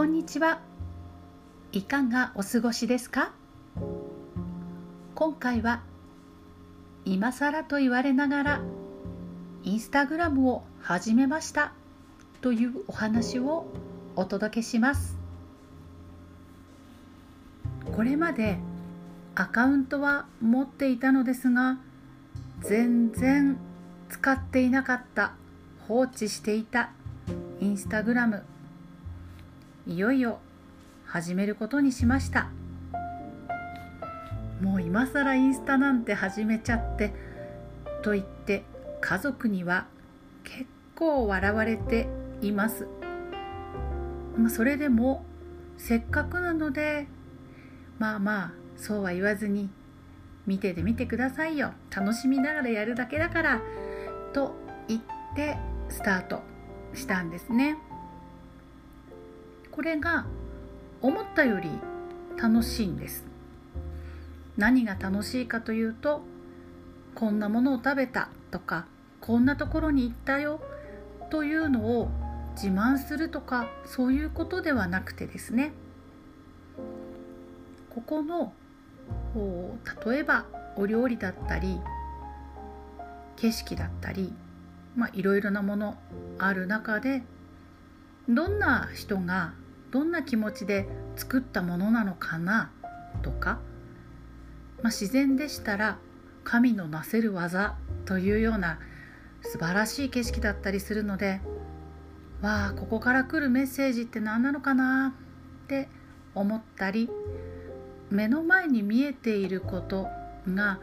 こんにちは。いかがお過ごしですか？今回は今更と言われながらインスタグラムを始めましたというお話をお届けします。これまでアカウントは持っていたのですが全然使っていなかった放置していたインスタグラムいよいよ始めることにしました。もう今更インスタなんて始めちゃってと言って家族には結構笑われています。それでもせっかくなのでまあまあそうは言わずに見ててみてくださいよ。楽しみながらやるだけだからと言ってスタートしたんですね。これが思ったより楽しいんです。何が楽しいかというとこんなものを食べたとかこんなところに行ったよというのを自慢するとかそういうことではなくてですね。ここの例えばお料理だったり景色だったりまあいろいろなものある中でどんな人がどんな気持ちで作ったものなのかなとか、まあ、自然でしたら神のなせる技というような素晴らしい景色だったりするのでわあここから来るメッセージって何なのかなって思ったり目の前に見えていることが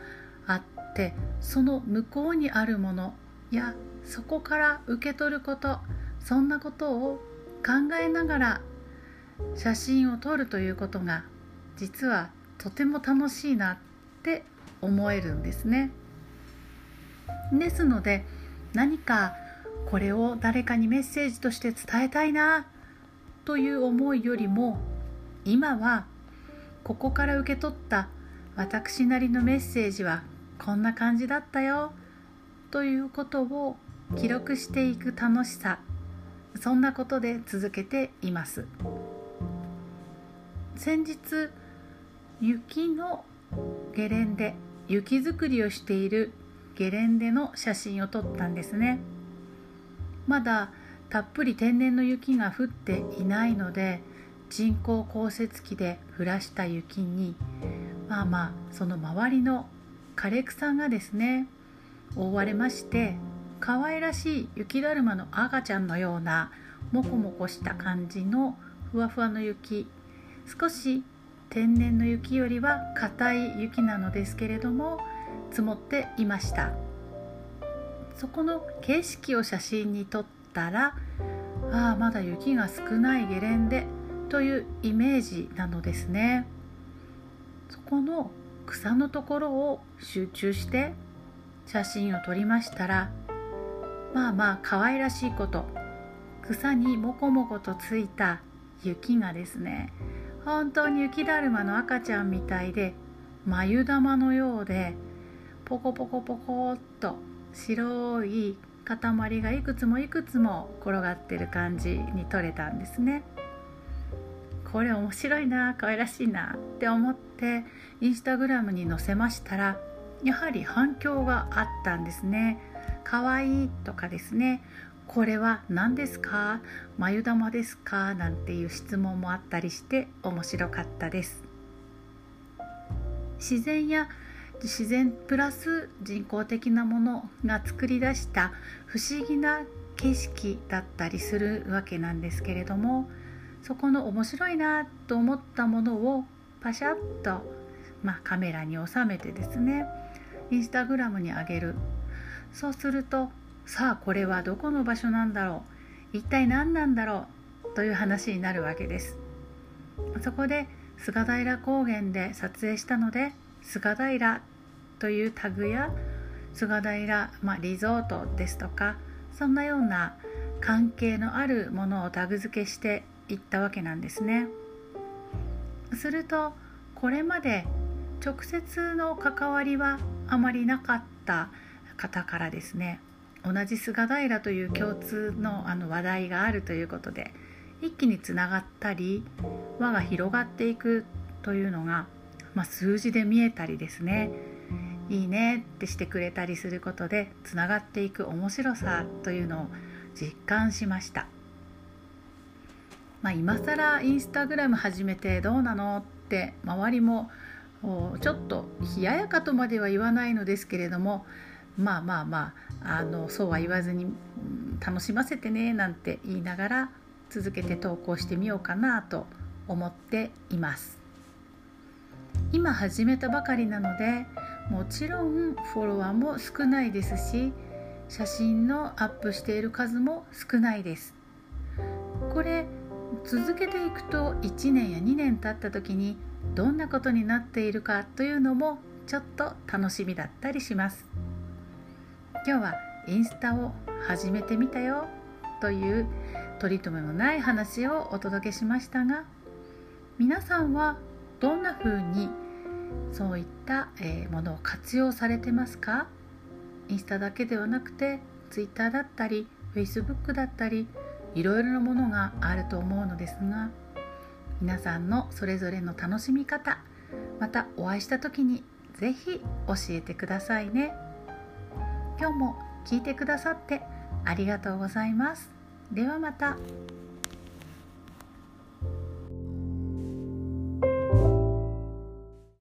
あってその向こうにあるものやそこから受け取ることそんなことを考えながら写真を撮るということが実はとても楽しいなって思えるんですね。ですので何かこれを誰かにメッセージとして伝えたいなという思いよりも今はここから受け取った私なりのメッセージはこんな感じだったよということを記録していく楽しさそんなことで続けています。先日雪のゲレンデ雪作りをしているゲレンデの写真を撮ったんですねまだたっぷり天然の雪が降っていないので人工降雪機で降らした雪にまあまあその周りの枯れ草がですね覆われまして可愛らしい雪だるまの赤ちゃんのようなモコモコした感じのふわふわの雪。少し天然の雪よりは硬い雪なのですけれども積もっていました。そこの景色を写真に撮ったらああまだ雪が少ないゲレンデというイメージなのですね。そこの草のところを集中して写真を撮りましたらまあまあ可愛らしいこと草にもこもことついた雪がですね本当に雪だるまの赤ちゃんみたいで眉玉のようでポコポコポコっと白い塊がいくつもいくつも転がってる感じに撮れたんですね。これ面白いな可愛らしいなって思ってインスタグラムに載せましたらやはり反響があったんですね。可愛いとかですね。これは何ですか？眉玉ですか？なんていう質問もあったりして面白かったです。自然や自然プラス人工的なものが作り出した不思議な景色だったりするわけなんですけれどもそこの面白いなと思ったものをパシャッと、まあ、カメラに収めてですねインスタグラムに上げるそうするとさあこれはどこの場所なんだろう？一体何なんだろう？という話になるわけです。そこで菅平高原で撮影したので菅平というタグや菅平、まあ、リゾートですとかそんなような関係のあるものをタグ付けしていったわけなんですね。するとこれまで直接の関わりはあまりなかった方からですね同じ菅平という共通のあの話題があるということで一気につながったり輪が広がっていくというのが、まあ、数字で見えたりですね。いいねってしてくれたりすることでつながっていく面白さというのを実感しました、まあ、今更インスタグラム始めてどうなのって周りもちょっと冷ややかとまでは言わないのですけれどもまあまあまああのそうは言わずに、楽しませてねなんて言いながら続けて投稿してみようかなと思っています。今始めたばかりなのでもちろんフォロワーも少ないですし写真のアップしている数も少ないです。これ続けていくと1年や2年経った時にどんなことになっているかというのもちょっと楽しみだったりします。今日はインスタを始めてみたよという取り留めのない話をお届けしましたが皆さんはどんな風にそういったものを活用されてますか？インスタだけではなくてツイッターだったりフェイスブックだったりいろいろなものがあると思うのですが皆さんのそれぞれの楽しみ方またお会いした時に是非教えてくださいね。今日も聞いてくださってありがとうございますではまた。